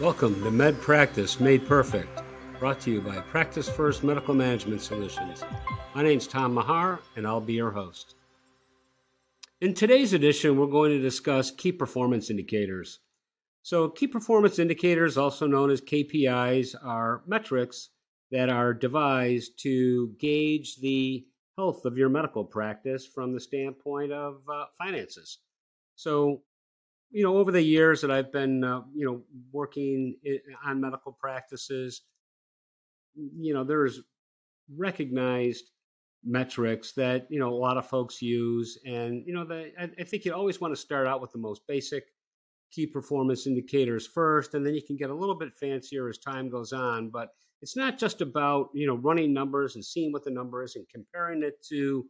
Welcome to Med Practice Made Perfect, brought to you by Practice First Medical Management Solutions. My name's Tom Maher, and I'll be your host. In today's edition, we're going to discuss key performance indicators. So, key performance indicators, also known as KPIs, are metrics that are devised to gauge the health of your medical practice from the standpoint of uh, finances. So, you know, over the years that I've been, uh, you know, working on medical practices, you know, there's recognized metrics that you know a lot of folks use, and you know, the, I, I think you always want to start out with the most basic key performance indicators first, and then you can get a little bit fancier as time goes on. But it's not just about you know running numbers and seeing what the number is and comparing it to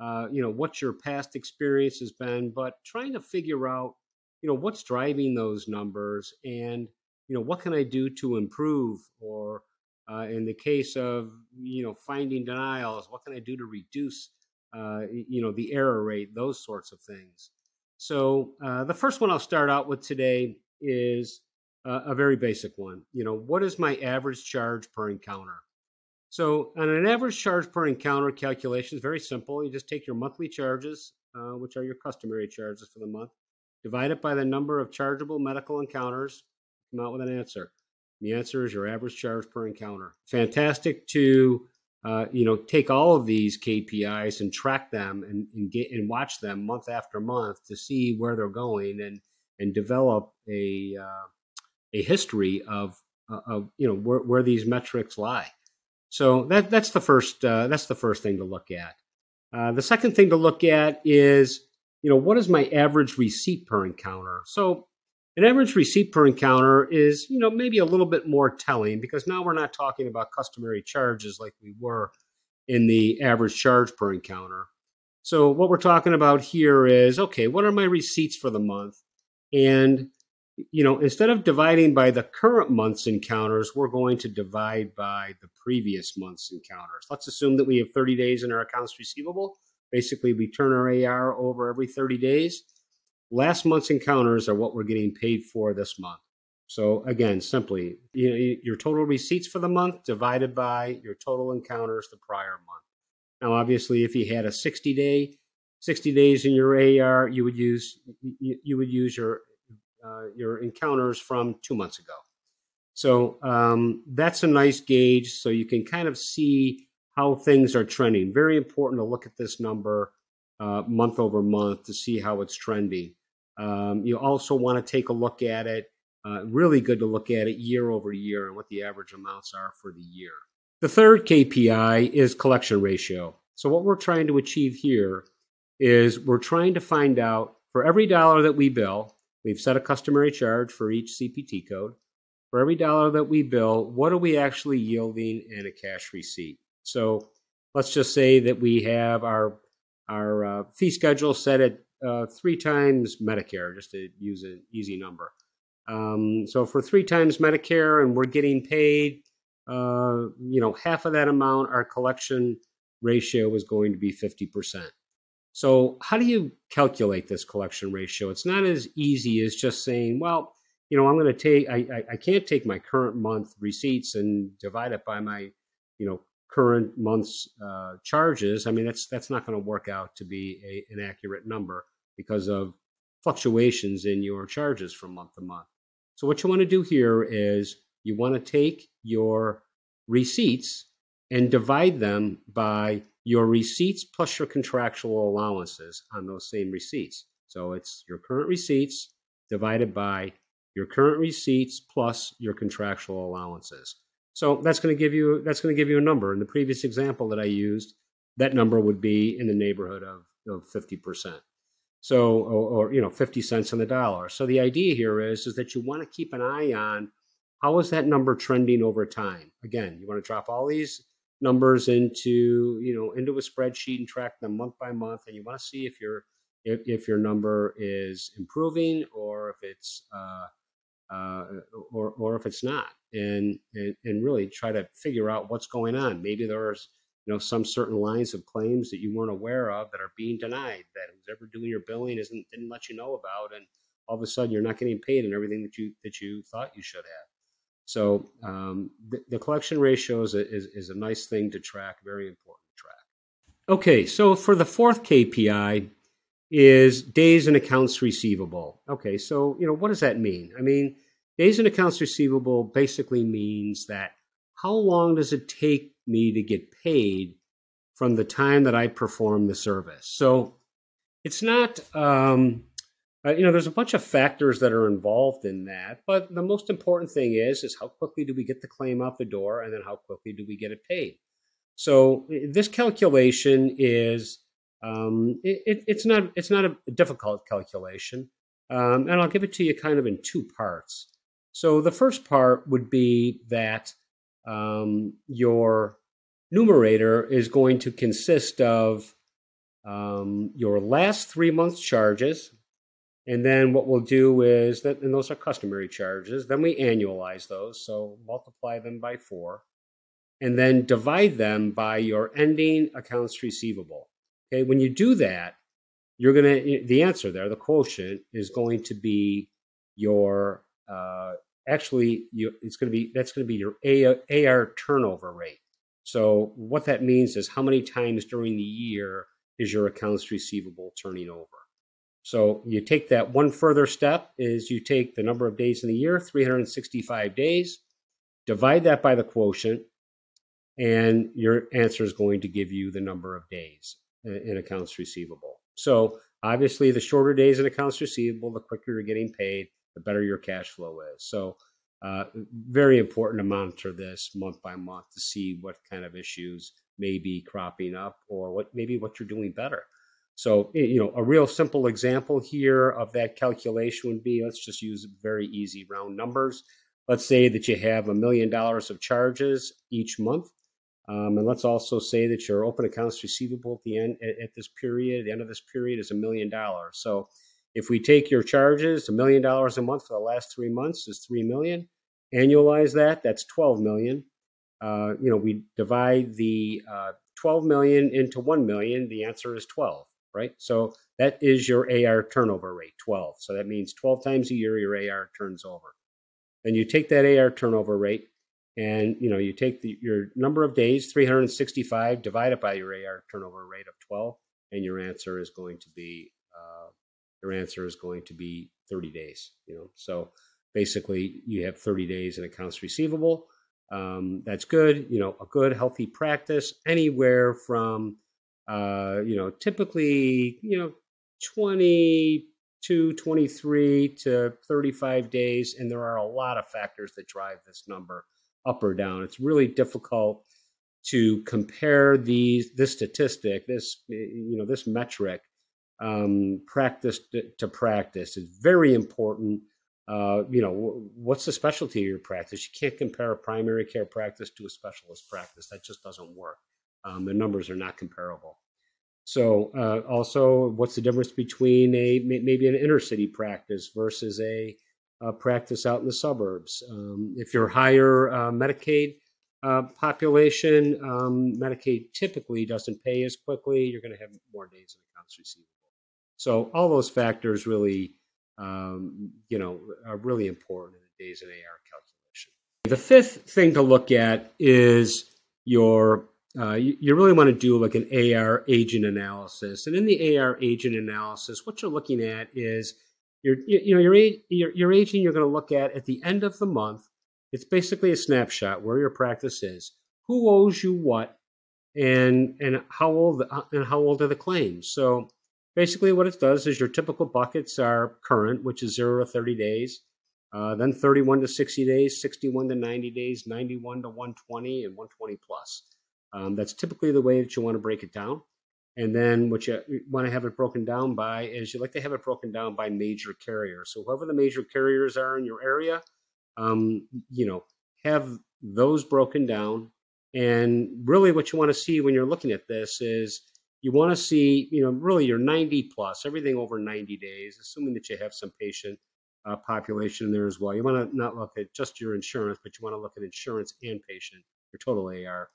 uh, you know what your past experience has been, but trying to figure out you know what's driving those numbers and you know what can i do to improve? Or uh, in the case of you know finding denials what can i do to reduce uh, you know the error rate? Those sorts of things. So uh, the first one i'll start out with today is a very basic one you know what is my average charge per encounter? So on an average charge per encounter calculation is very simple. You just take your monthly charges uh, which are your customary charges for the month Divide it by the number of chargeable medical encounters. Come out with an answer. The answer is your average charge per encounter. Fantastic to uh, you know take all of these KPIs and track them and, and get and watch them month after month to see where they're going and and develop a uh, a history of uh, of you know where, where these metrics lie. So that that's the first uh, that's the first thing to look at. Uh, the second thing to look at is you know, what is my average receipt per encounter? So an average receipt per encounter is, you know, maybe a little bit more telling because now we're not talking about customary charges like we were in the average charge per encounter. So what we're talking about here is, okay, what are my receipts for the month? And you know, instead of dividing by the current month's encounters, we're going to divide by the previous month's encounters. Let's assume that we have 30 days in our accounts receivable. Basically, we turn our AR over every 30 days. Last month's encounters are what we're getting paid for this month. So again, simply, you know, your total receipts for the month divided by your total encounters the prior month. Now, obviously, if you had a 60 day, 60 days in your AR, you would use you, you would use your uh, your encounters from two months ago. So um, that's a nice gauge, so you can kind of see how things are trending. Very important to look at this number uh, month over month to see how it's trending. Um, you also want to take a look at it. Uh, really good to look at it year over year and what the average amounts are for the year. The third KPI is collection ratio. So, what we're trying to achieve here is we're trying to find out for every dollar that we bill, we've set a customary charge for each CPT code. For every dollar that we bill, what are we actually yielding in a cash receipt? So let's just say that we have our our uh, fee schedule set at uh, three times Medicare, just to use an easy number. Um, so for three times Medicare, and we're getting paid, uh, you know, half of that amount, our collection ratio is going to be fifty percent. So how do you calculate this collection ratio? It's not as easy as just saying, well, you know, I'm going to take, I, I, I can't take my current month receipts and divide it by my, you know, current month's uh, charges, I mean that's that's not going to work out to be a, an accurate number because of fluctuations in your charges from month to month. So what you want to do here is you want to take your receipts and divide them by your receipts plus your contractual allowances on those same receipts. So it's your current receipts divided by your current receipts plus your contractual allowances. So that's going to give you that's going to give you a number. In the previous example that I used, that number would be in the neighborhood of of fifty percent. So or, or, you know fifty cents on the dollar. So the idea here is is that you want to keep an eye on how is that number trending over time. Again, you want to drop all these numbers into you know into a spreadsheet and track them month by month, and you want to see if your if, if your number is improving or if it's uh, uh, or or if it's not, and, and and really try to figure out what's going on. Maybe there's you know some certain lines of claims that you weren't aware of that are being denied that who's ever doing your billing isn't didn't let you know about, and all of a sudden you're not getting paid and everything that you that you thought you should have. So um, the, the, collection ratio is a, is, is a nice thing to track, very important to track. Okay, so for the fourth KPI is days in accounts receivable. Okay, so you know what does that mean? I mean, days in accounts receivable basically means that how long does it take me to get paid from the time that I perform the service? So it's not um, uh, you know, there's a bunch of factors that are involved in that, but the most important thing is is how quickly do we get the claim out the door, and then how quickly do we get it paid. So this calculation is um, it, it's not it's not a difficult calculation, um, and I'll give it to you kind of in two parts. So the first part would be that um, your numerator is going to consist of um, your last three months charges, and then what we'll do is that, and those are customary charges. Then we annualize those. So multiply them by four and then divide them by your ending accounts receivable. Okay. When you do that, you're going to, the answer there, the quotient is going to be your, uh, actually, you, it's going to be, that's going to be your AR turnover rate. So what that means is how many times during the year is your accounts receivable turning over. So you take that one further step is you take the number of days in the year, 365 days, divide that by the quotient, and your answer is going to give you the number of days in accounts receivable. So obviously, the shorter days in accounts receivable, the quicker you're getting paid, the better your cash flow is. So uh, very important to monitor this month by month to see what kind of issues may be cropping up or what maybe what you're doing better. So, you know, a real simple example here of that calculation would be let's just use very easy round numbers. Let's say that you have a million dollars of charges each month. Um, and let's also say that your open accounts receivable at the end at, at this period, the end of this period, is a million dollars. So if we take your charges, a million dollars a month for the last three months is three million. Annualize that, that's 12 million. Uh, you know, we divide the uh, 12 million into 1 million, the answer is 12 right? So that is your AR turnover rate, 12. So that means 12 times a year your AR turns over. And you take that AR turnover rate and you know you take the, your number of days 365 divide it by your AR turnover rate of 12 and your answer is going to be uh, your answer is going to be 30 days you know so basically you have 30 days in accounts receivable um, that's good you know a good healthy practice anywhere from uh, you know, typically, you know, 22, 23 to 35 days. And there are a lot of factors that drive this number up or down. It's really difficult to compare these, this statistic, this, you know, this metric, um, practice to, to practice. It's very important. Uh, you know, what's the specialty of your practice? You can't compare a primary care practice to a specialist practice. That just doesn't work. Um, the numbers are not comparable. So, uh, also, what's the difference between a maybe an inner city practice versus a, a practice out in the suburbs? Um, if you're higher uh, Medicaid uh, population, um, Medicaid typically doesn't pay as quickly. You're going to have more days in accounts receivable. So, all those factors really, um, you know, are really important in the days in AR calculation. The fifth thing to look at is your uh, you, you, really want to do like an AR aging analysis. And in the AR aging analysis, what you're looking at is your you, know your, your your aging you're going to look at at the end of the month. It's basically a snapshot where your practice is, who owes you what, and and how old and how old are the claims. So basically, what it does is your typical buckets are current, which is zero to thirty days. Uh, then 31 to 60 days, 61 to 90 days, 91 to 120, and 120 plus. Um, that's typically the way that you want to break it down. And then what you want to have it broken down by is you like to have it broken down by major carriers. So whoever the major carriers are in your area, um, you know, have those broken down. And really, what you want to see when you're looking at this is you want to see, you know, really your 90 plus, everything over 90 days, assuming that you have some patient uh, population in there as well. You want to not look at just your insurance, but you want to look at insurance and patient, your total AR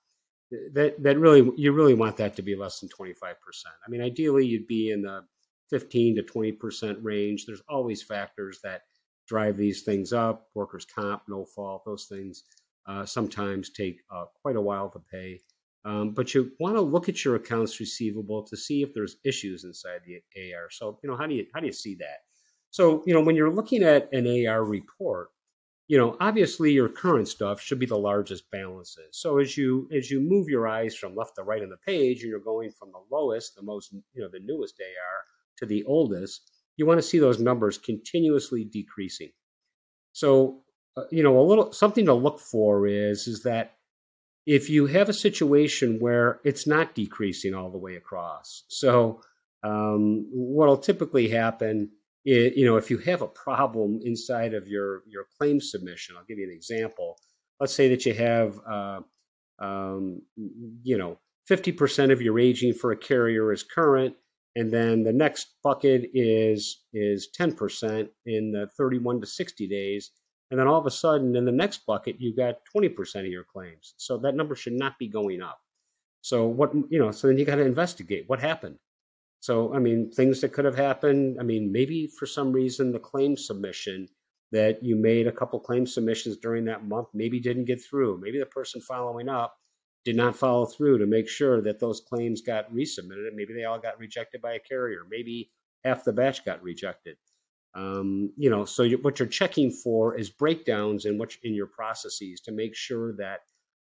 that that really you really want that to be less than 25%. I mean, ideally you'd be in the 15 to 20% range. There's always factors that drive these things up workers' comp, no fault, those things uh, sometimes take uh, quite a while to pay. Um, but you want to look at your accounts receivable to see if there's issues inside the AR. So, you know, how do you how do you see that? So, you know, when you're looking at an AR report, you know, obviously your current stuff should be the largest balances. So as you as you move your eyes from left to right on the page, and you're going from the lowest, the most, you know, the newest AR to the oldest, you want to see those numbers continuously decreasing. So, uh, you know, a little something to look for is is that if you have a situation where it's not decreasing all the way across. So, um, what'll typically happen is, you know, if you have a problem inside of your your claim submission, I'll give you an example. Let's say that you have, uh, um, you know, fifty percent of your aging for a carrier is current, and then the next bucket is is ten percent in the thirty-one to sixty days and then all of a sudden, in the next bucket, you got 20% of your claims. So that number should not be going up. So what, you know, so then you got to investigate what happened. So, I mean, things that could have happened. I mean, maybe for some reason the claim submission that you made a couple claim submissions during that month maybe didn't get through. Maybe the person following up did not follow through to make sure that those claims got resubmitted and maybe they all got rejected by a carrier. Maybe half the batch got rejected. Um, you know, so you, what you're checking for is breakdowns in what in your processes to make sure that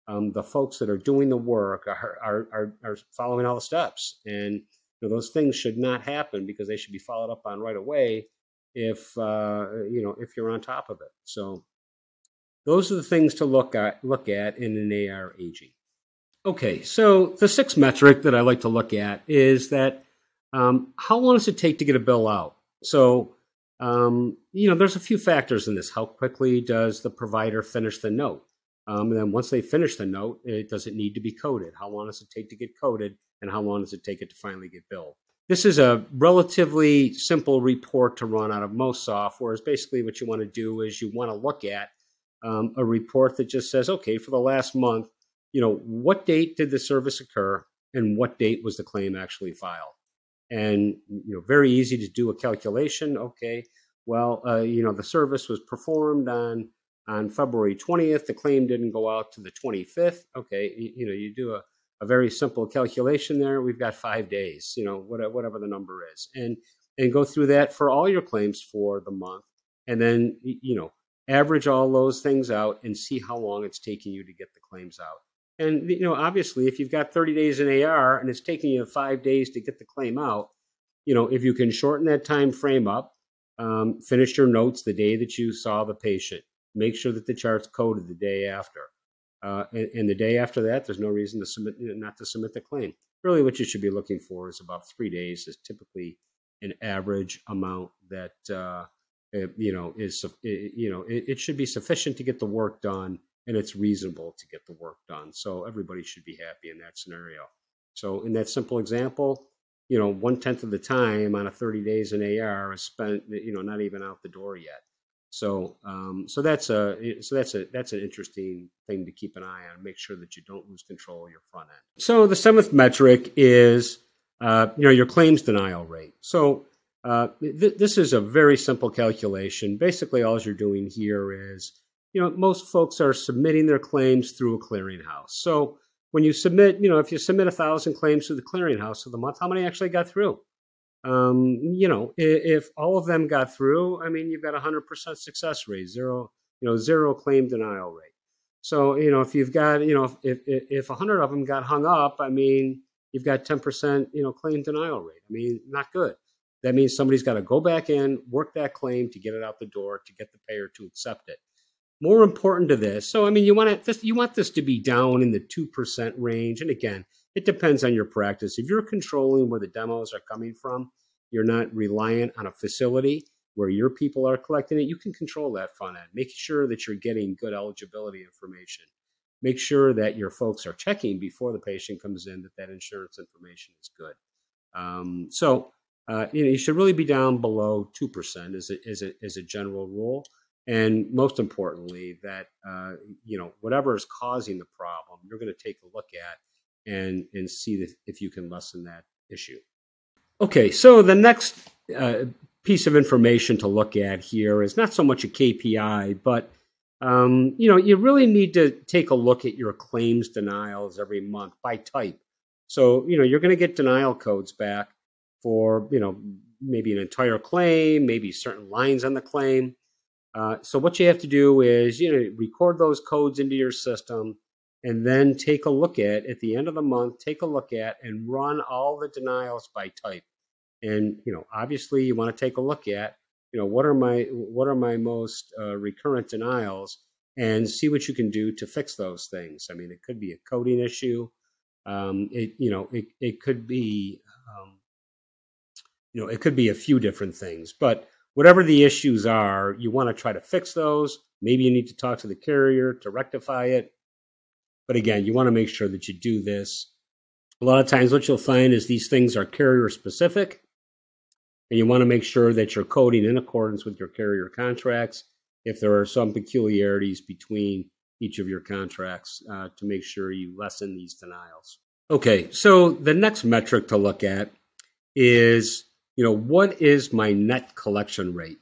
um, the folks that are doing the work are, are, are, are following all the steps. And know, those things should not happen because they should be followed up on right away if uh, you know if you're on top of it. So those are the things to look at look at in an AR aging. Okay, so the sixth metric that I like to look at is that um, how long does it take to get a bill out? So um, you know, there's a few factors in this. How quickly does the provider finish the note? Um, and then once they finish the note, it, does it need to be coded? How long does it take to get coded? And how long does it take it to finally get billed? This is a relatively simple report to run out of most softwares. Basically, what you want to do is you want to look at um, a report that just says, okay, for the last month, you know, what date did the service occur and what date was the claim actually filed? and you know very easy to do a calculation okay well uh, you know the service was performed on on february 20th the claim didn't go out to the 25th okay you, you know you do a, a very simple calculation there we've got five days you know whatever, whatever the number is and and go through that for all your claims for the month and then you know average all those things out and see how long it's taking you to get the claims out and you know, obviously, if you've got 30 days in AR and it's taking you five days to get the claim out, you know, if you can shorten that time frame up, um, finish your notes the day that you saw the patient. Make sure that the chart's coded the day after, uh, and, and, the day after that, there's no reason to submit not to submit the claim. Really, what you should be looking for is about three days. Is typically an average amount that uh, you know is you know it, it should be sufficient to get the work done and it's reasonable to get the work done. So everybody should be happy in that scenario. So in that simple example, you know, one tenth of the time on a 30 days in AR is spent, you know, not even out the door yet. So, um, so that's a so that's a that's an interesting thing to keep an eye on. Make sure that you don't lose control of your front end. So the seventh metric is, uh, you know, your claims denial rate. So uh, th- this is a very simple calculation. Basically, all you're doing here is you know, most folks are submitting their claims through a clearinghouse. So when you submit, you know, if you submit a thousand claims to the clearinghouse for the month, how many actually got through? Um, you know, if, if all of them got through, I mean, you've got a hundred percent success rate, zero, you know, zero claim denial rate. So, you know, if you've got, you know, if if a hundred of them got hung up, I mean, you've got ten percent, you know, claim denial rate. I mean, not good. That means somebody's got to go back in, work that claim to get it out the door, to get the payer to accept it more important to this. So, I mean, you want this, you want this to be down in the two percent range. And again, it depends on your practice. If you're controlling where the demos are coming from, you're not reliant on a facility where your people are collecting it. You can control that front end. Make sure that you're getting good eligibility information. Make sure that your folks are checking before the patient comes in that that insurance information is good. Um, so, uh, you know, you should really be down below two percent as a, as a as a general rule and most importantly that uh, you know whatever is causing the problem you're going to take a look at and and see if you can lessen that issue Okay, so the next uh, piece of information to look at here is not so much a KPI, but um, you know, you really need to take a look at your claims denials every month by type. So, you know, you're going to get denial codes back for, you know, maybe an entire claim, maybe certain lines on the claim. Uh, so, what you have to do is, you know, record those codes into your system and then take a look at, at the end of the month, take a look at and run all the denials by type. And, you know, obviously you want to take a look at you know what are my what are my most uh, recurrent denials and see what you can do to fix those things. I mean it could be a coding issue. Um, it you know it, it could be um, you know it could be a few different things but whatever the issues are you want to try to fix those. Maybe you need to talk to the carrier to rectify it but again you want to make sure that you do this a lot of times what you'll find is these things are carrier specific and you want to make sure that you're coding in accordance with your carrier contracts. If there are some peculiarities between each of your contracts uh, to make sure you lessen these denials. Okay, so the next metric to look at is, you know, what is my net collection rate?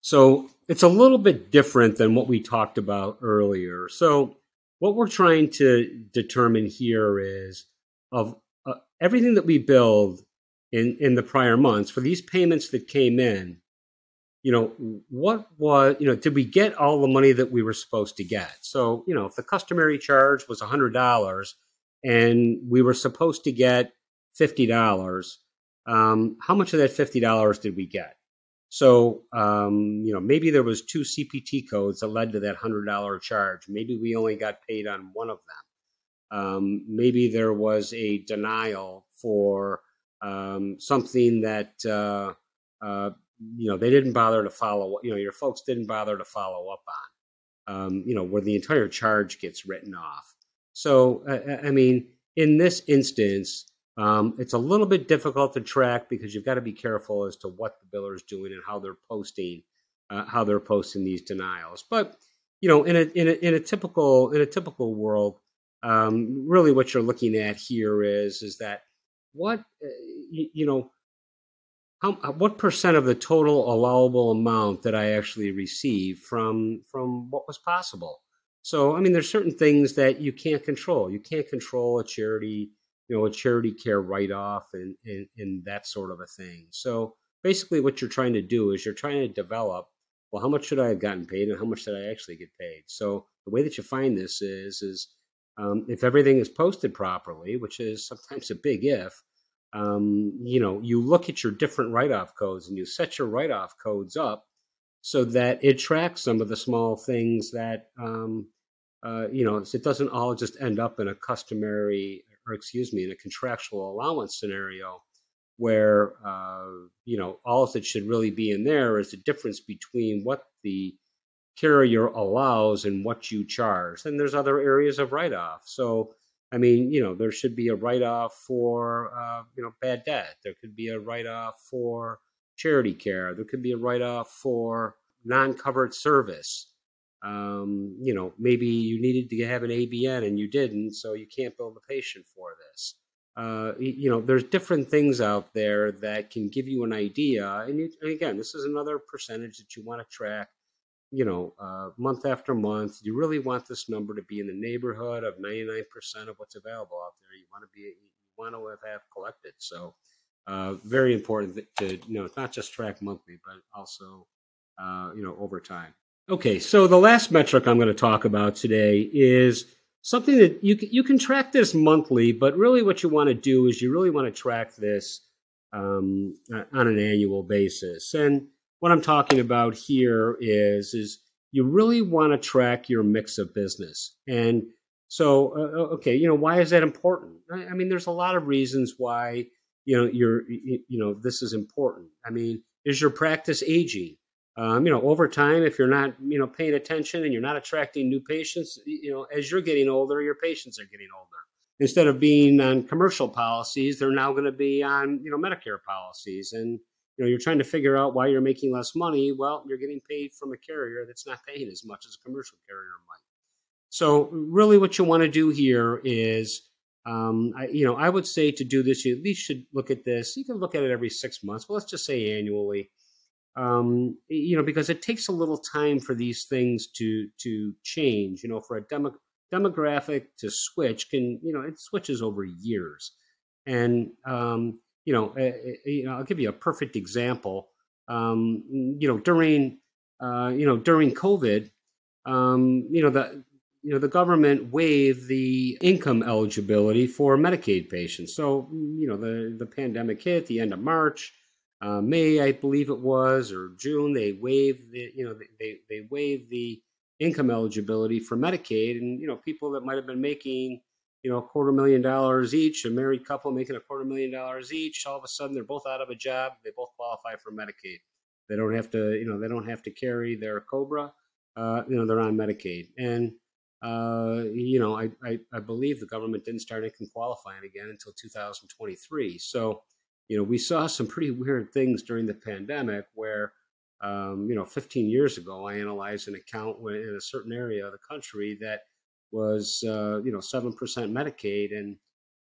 So it's a little bit different than what we talked about earlier. So what we're trying to determine here is of uh, everything that we build in in the prior months for these payments that came in you know what was you know did we get all the money that we were supposed to get? So you know if the customary charge was $100 and we were supposed to get $50 um, how much of that $50 did we get so um, you know maybe there was two cpt codes that led to that $100 charge maybe we only got paid on one of them um, maybe there was a denial for um, something that uh, uh, you know they didn't bother to follow. You know, your folks didn't bother to follow up on. Um, you know, where the entire charge gets written off. So, uh, I mean, in this instance, um, it's a little bit difficult to track because you've got to be careful as to what the biller is doing and how they're posting, uh, how they're posting these denials. But you know, in a in a, in a typical in a typical world, um, really what you're looking at here is is that what uh, you, you know how uh, what percent of the total allowable amount that I actually receive from from what was possible. So I mean, there's certain things that you can't control. You can't control a charity, you know, a charity care write off and, and and that sort of a thing. So basically, what you're trying to do is you're trying to develop. Well, how much should I have gotten paid, and how much did I actually get paid? So the way that you find this is is um, if everything is posted properly, which is sometimes a big if, um, you know, you look at your different write-off codes and you set your write-off codes up so that it tracks some of the small things that, um, uh, you know, it doesn't all just end up in a customary, or excuse me, in a contractual allowance scenario where, uh, you know, all that should really be in there is the difference between what the carrier allows and what you charge. And there's other areas of write off. So, I mean, you know, there should be a write off for, uh, you know, bad debt. There could be a write off for charity care. There could be a write off for non covered service. Um, you know, maybe you needed to have an ABN and you didn't, so you can't bill the patient for this. Uh, you know, there's different things out there that can give you an idea. And, you, and again, this is another percentage that you want to track you know, uh, month after month. You really want this number to be in the neighborhood of 99% of what's available out there. You want to be, you want to have collected. So, uh, very important to, you know, not just track monthly, but also, uh, you know, over time. Okay, so the last metric I'm going to talk about today is something that you you can track this monthly, but really what you want to do is you really want to track this um, on an annual basis. And what I'm talking about here is is you really want to track your mix of business. And so, uh, uh okay, you know, why is that important? I, I, mean, there's a lot of reasons why you know you're you know this is important. I mean, is your practice aging? Um, you know, over time, if you're not you know paying attention and you're not attracting new patients, you know, as you're getting older, your patients are getting older. Instead of being on commercial policies, they're now going to be on you know Medicare policies and you know you're trying to figure out why you're making less money well you're getting paid from a carrier that's not paying as much as a commercial carrier might so really what you want to do here is um, I, you know, I would say to do this, you at least should look at this. You can look at it every six months, but let's just say annually. Um, you know, because it takes a little time for these things to to change. You know, for a demo, demographic to switch can you know it switches over years, and um, you know, uh, you know, I'll give you a perfect example. Um, you know, during uh, you know during COVID, um, you know the you know the government waived the income eligibility for Medicaid patients. So you know the the pandemic hit the end of March, uh, May I believe it was or June. They waived the you know they they waived the income eligibility for Medicaid, and you know people that might have been making you know a quarter million dollars each, a married couple making a quarter million dollars each, all of a sudden they're both out of a job. They both qualify for Medicaid. They don't have to you know they don't have to carry their Cobra. Uh, you know they're on Medicaid and uh, you know, I, I, I, believe the government didn't start income qualifying again until 2023. So, you know, we saw some pretty weird things during the pandemic where, um, you know, 15 years ago, I analyzed an account in a certain area of the country that was, uh, you know, 7% Medicaid. And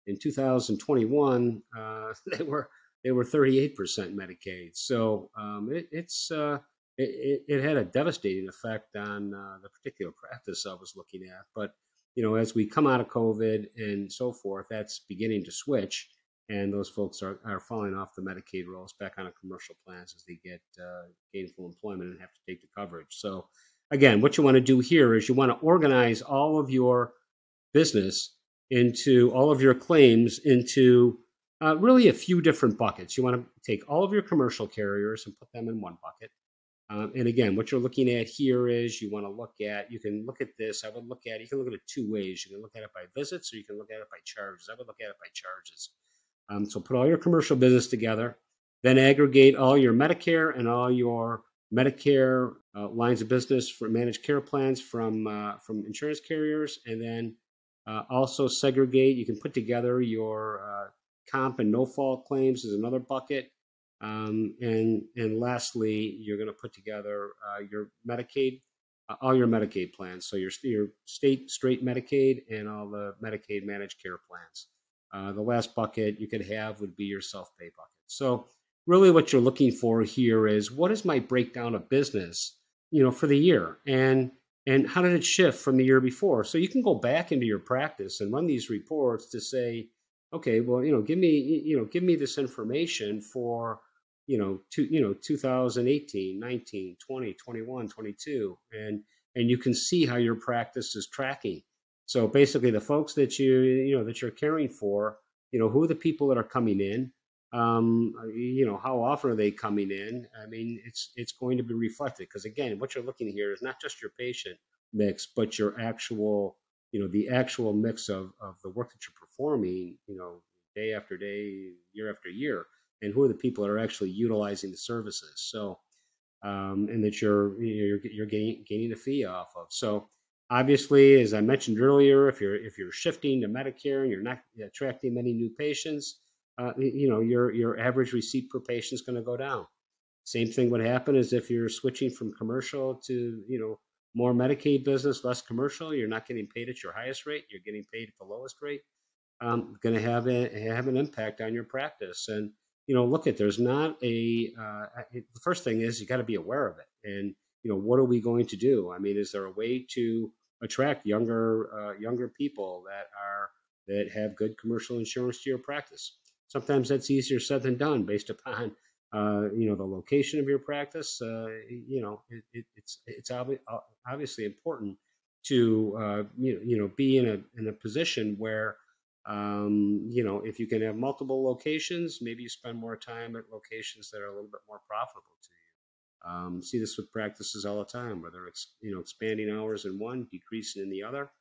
in 2021, uh, they were they were 38% Medicaid. So um, it, it's, uh, it, it, it had a devastating effect on uh, the particular practice I was looking at. But you know, as we come out of COVID and so forth, that's beginning to switch, and those folks are, are falling off the Medicaid rolls back on commercial plans as they get uh, gainful employment and have to take the coverage. So, again, what you want to do here is you want to organize all of your business into all of your claims into uh, really a few different buckets. You want to take all of your commercial carriers and put them in one bucket. Um, and again, what you're looking at here is you want to look at, you can look at this. I would look at, you can look at it two ways. You can look at it by visits or you can look at it by charges. I would look at it by charges. Um, so put all your commercial business together, then aggregate all your Medicare and all your Medicare uh, lines of business for managed care plans from uh, from insurance carriers, and then uh, also segregate. You can put together your uh, comp and no fault claims is another bucket. Um, and and lastly, you're going to put together uh, your Medicaid, uh, all your Medicaid plans. So your your state straight Medicaid and all the Medicaid managed care plans. Uh, the last bucket you could have would be your self pay bucket. So really, what you're looking for here is what is my breakdown of business, you know, for the year, and and how did it shift from the year before? So you can go back into your practice and run these reports to say, okay, well, you know, give me you know give me this information for you know, two, you know, 2018, 19, 20, 21, 22, and and you can see how your practice is tracking. So basically, the folks that you you know that you're caring for, you know, who are the people that are coming in? Um, you know, how often are they coming in? I mean, it's it's going to be reflected because again, what you're looking here is not just your patient mix, but your actual, you know, the actual mix of of the work that you're performing, you know, day after day, year after year and who are the people that are actually utilizing the services. So, um, and that you're you're, you're gaining, gaining a fee off of. So, obviously, as I mentioned earlier, if you're if you're shifting to Medicare and you're not attracting many new patients, uh, you know your your average receipt per patient is going to go down. Same thing would happen as if you're switching from commercial to you know more Medicaid business, less commercial. You're not getting paid at your highest rate. You're getting paid at the lowest rate. Um, going to have a, have an impact on your practice and you know, look at there's not a uh, the first thing is you got to be aware of it, and you know, what are we going to do? I mean, is there a way to attract younger uh, younger people that are that have good commercial insurance to your practice? Sometimes that's easier said than done, based upon uh, you know the location of your practice. Uh, you know, it, it, it's it's obvi- obviously important to uh, you know you know be in a in a position where um, you know, if you can have multiple locations, maybe you spend more time at locations that are a little bit more profitable to you. Um, see this with practices all the time, whether it's you know expanding hours in one, decreasing in the other.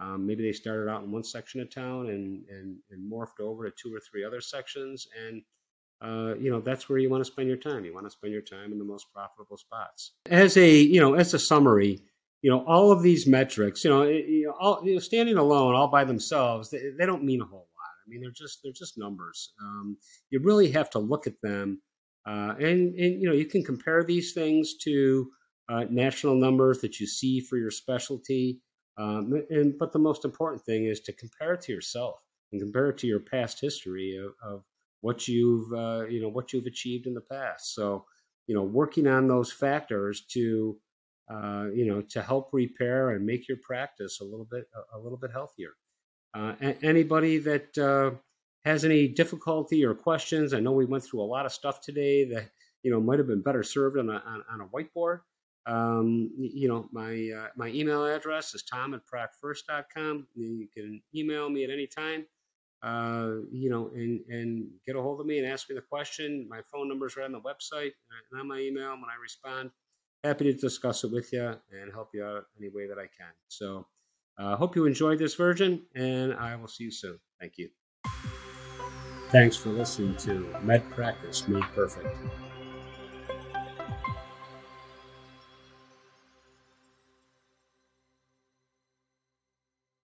Um, maybe they started out in one section of town and, and, and morphed over to two or three other sections, and uh, you know that's where you want to spend your time. You want to spend your time in the most profitable spots. As a you know as a summary, you know, all of these metrics, you know, you know, all, you know standing alone, all by themselves, they, they, don't mean a whole lot. I mean, they're just they're just numbers. Um, you really have to look at them, uh, and and you know, you can compare these things to uh, national numbers that you see for your specialty. Um, and but the most important thing is to compare it to yourself and compare it to your past history of, of what you've uh, you know what you've achieved in the past. So you know, working on those factors to uh, you know to help repair and make your practice a little bit a, a little bit healthier. Uh, anybody that uh, has any difficulty or questions, I know we went through a lot of stuff today that you know might have been better served on a, on, on a whiteboard. Um, you know, my uh, my email address is tom at pracfirst.com. You can email me at any time, uh, you know, and, and get a hold of me and ask me the question. My phone number is right on the website and on my email when I respond. Happy to discuss it with you and help you out any way that I can. So I uh, hope you enjoyed this version, and I will see you soon. Thank you. Thanks for listening to Med Practice Made Perfect.